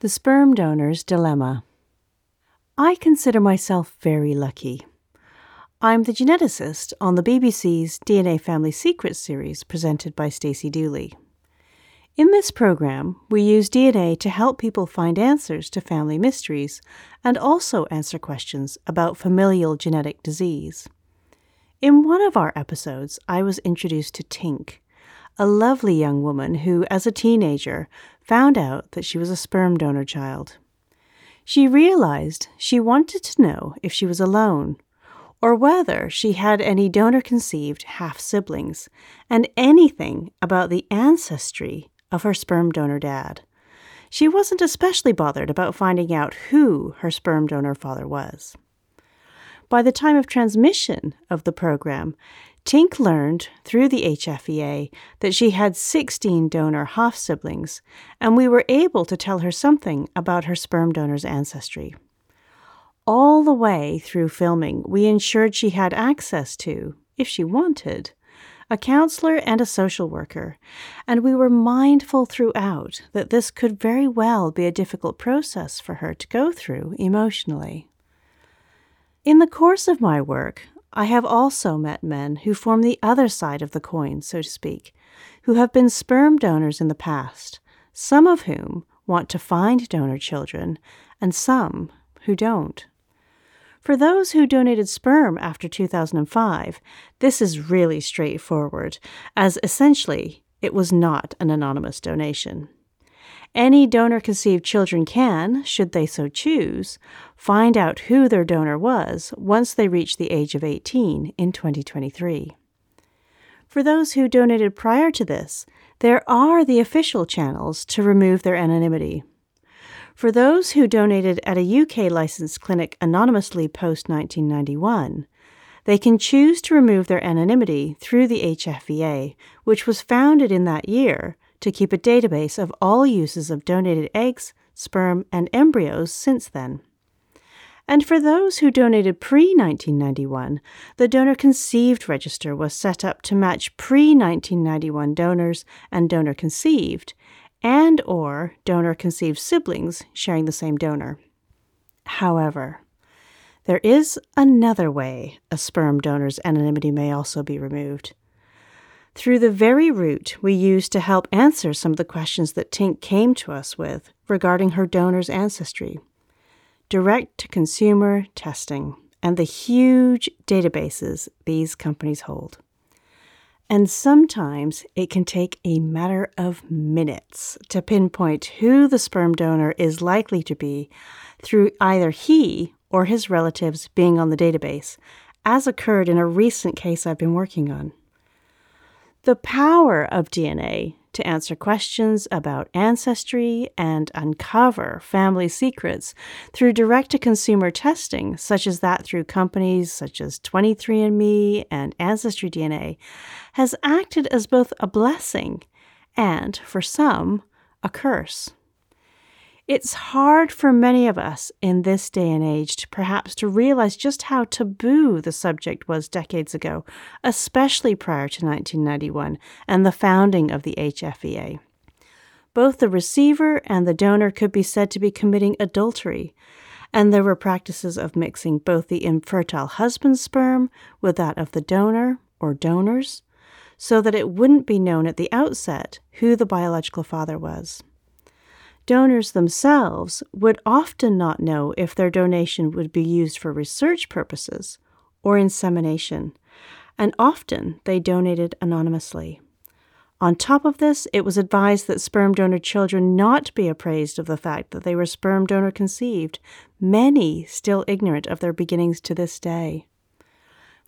The Sperm Donor's Dilemma. I consider myself very lucky. I'm the geneticist on the BBC's DNA Family Secrets series presented by Stacey Dooley. In this program, we use DNA to help people find answers to family mysteries and also answer questions about familial genetic disease. In one of our episodes, I was introduced to Tink, a lovely young woman who, as a teenager, found out that she was a sperm donor child. She realized she wanted to know if she was alone, or whether she had any donor conceived half siblings, and anything about the ancestry of her sperm donor dad. She wasn't especially bothered about finding out who her sperm donor father was. By the time of transmission of the program, Tink learned through the HFEA that she had 16 donor half siblings, and we were able to tell her something about her sperm donor's ancestry. All the way through filming, we ensured she had access to, if she wanted, a counselor and a social worker, and we were mindful throughout that this could very well be a difficult process for her to go through emotionally. In the course of my work, I have also met men who form the other side of the coin, so to speak, who have been sperm donors in the past, some of whom want to find donor children, and some who don't. For those who donated sperm after 2005, this is really straightforward, as essentially it was not an anonymous donation. Any donor conceived children can, should they so choose, find out who their donor was once they reach the age of 18 in 2023. For those who donated prior to this, there are the official channels to remove their anonymity. For those who donated at a UK licensed clinic anonymously post 1991, they can choose to remove their anonymity through the HFEA, which was founded in that year to keep a database of all uses of donated eggs, sperm, and embryos since then. And for those who donated pre 1991, the donor conceived register was set up to match pre 1991 donors and donor conceived, and or donor conceived siblings sharing the same donor. However, there is another way a sperm donor's anonymity may also be removed through the very route we used to help answer some of the questions that Tink came to us with regarding her donor's ancestry. Direct to consumer testing and the huge databases these companies hold. And sometimes it can take a matter of minutes to pinpoint who the sperm donor is likely to be through either he or his relatives being on the database, as occurred in a recent case I've been working on. The power of DNA to answer questions about ancestry and uncover family secrets through direct to consumer testing, such as that through companies such as 23andMe and Ancestry DNA, has acted as both a blessing and, for some, a curse. It's hard for many of us in this day and age to perhaps to realize just how taboo the subject was decades ago, especially prior to 1991 and the founding of the HFEA. Both the receiver and the donor could be said to be committing adultery, and there were practices of mixing both the infertile husband's sperm with that of the donor or donors, so that it wouldn't be known at the outset who the biological father was. Donors themselves would often not know if their donation would be used for research purposes or insemination, and often they donated anonymously. On top of this, it was advised that sperm donor children not be appraised of the fact that they were sperm donor conceived, many still ignorant of their beginnings to this day.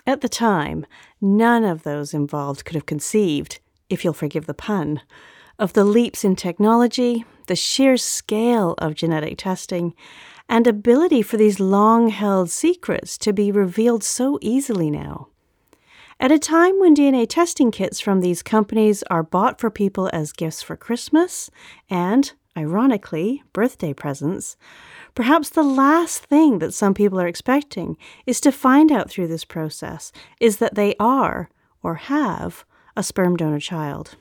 At the time, none of those involved could have conceived, if you'll forgive the pun, of the leaps in technology, the sheer scale of genetic testing, and ability for these long held secrets to be revealed so easily now. At a time when DNA testing kits from these companies are bought for people as gifts for Christmas and, ironically, birthday presents, perhaps the last thing that some people are expecting is to find out through this process is that they are, or have, a sperm donor child.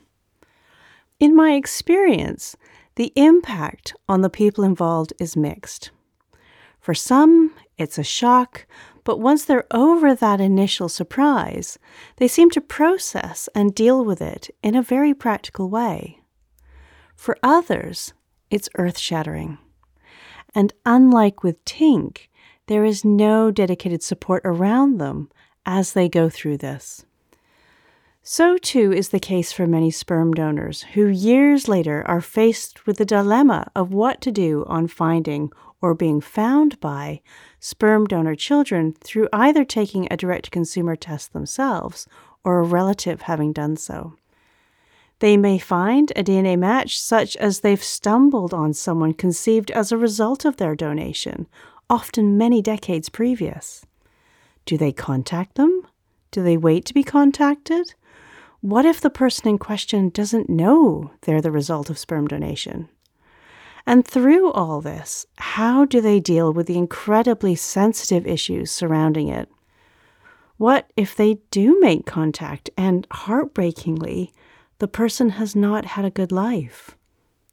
In my experience, the impact on the people involved is mixed. For some, it's a shock, but once they're over that initial surprise, they seem to process and deal with it in a very practical way. For others, it's earth shattering. And unlike with Tink, there is no dedicated support around them as they go through this. So, too, is the case for many sperm donors who years later are faced with the dilemma of what to do on finding or being found by sperm donor children through either taking a direct consumer test themselves or a relative having done so. They may find a DNA match such as they've stumbled on someone conceived as a result of their donation, often many decades previous. Do they contact them? Do they wait to be contacted? What if the person in question doesn't know they're the result of sperm donation? And through all this, how do they deal with the incredibly sensitive issues surrounding it? What if they do make contact and, heartbreakingly, the person has not had a good life?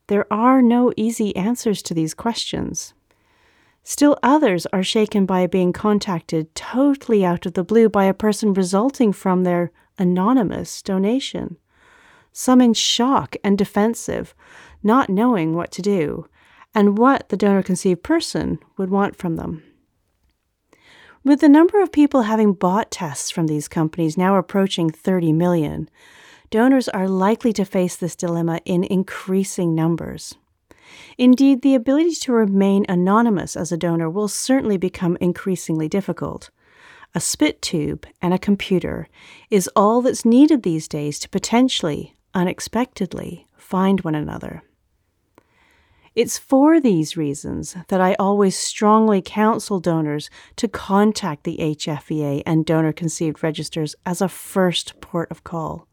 There are no easy answers to these questions. Still, others are shaken by being contacted totally out of the blue by a person resulting from their anonymous donation. Some in shock and defensive, not knowing what to do and what the donor conceived person would want from them. With the number of people having bought tests from these companies now approaching 30 million, donors are likely to face this dilemma in increasing numbers. Indeed, the ability to remain anonymous as a donor will certainly become increasingly difficult. A spit tube and a computer is all that's needed these days to potentially, unexpectedly, find one another. It's for these reasons that I always strongly counsel donors to contact the HFEA and donor conceived registers as a first port of call.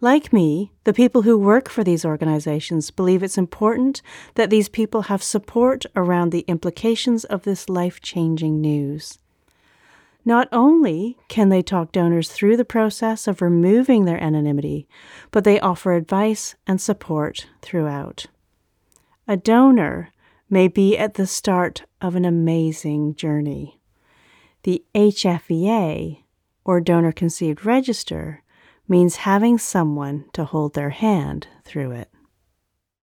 Like me, the people who work for these organizations believe it's important that these people have support around the implications of this life changing news. Not only can they talk donors through the process of removing their anonymity, but they offer advice and support throughout. A donor may be at the start of an amazing journey. The HFEA, or Donor Conceived Register, means having someone to hold their hand through it.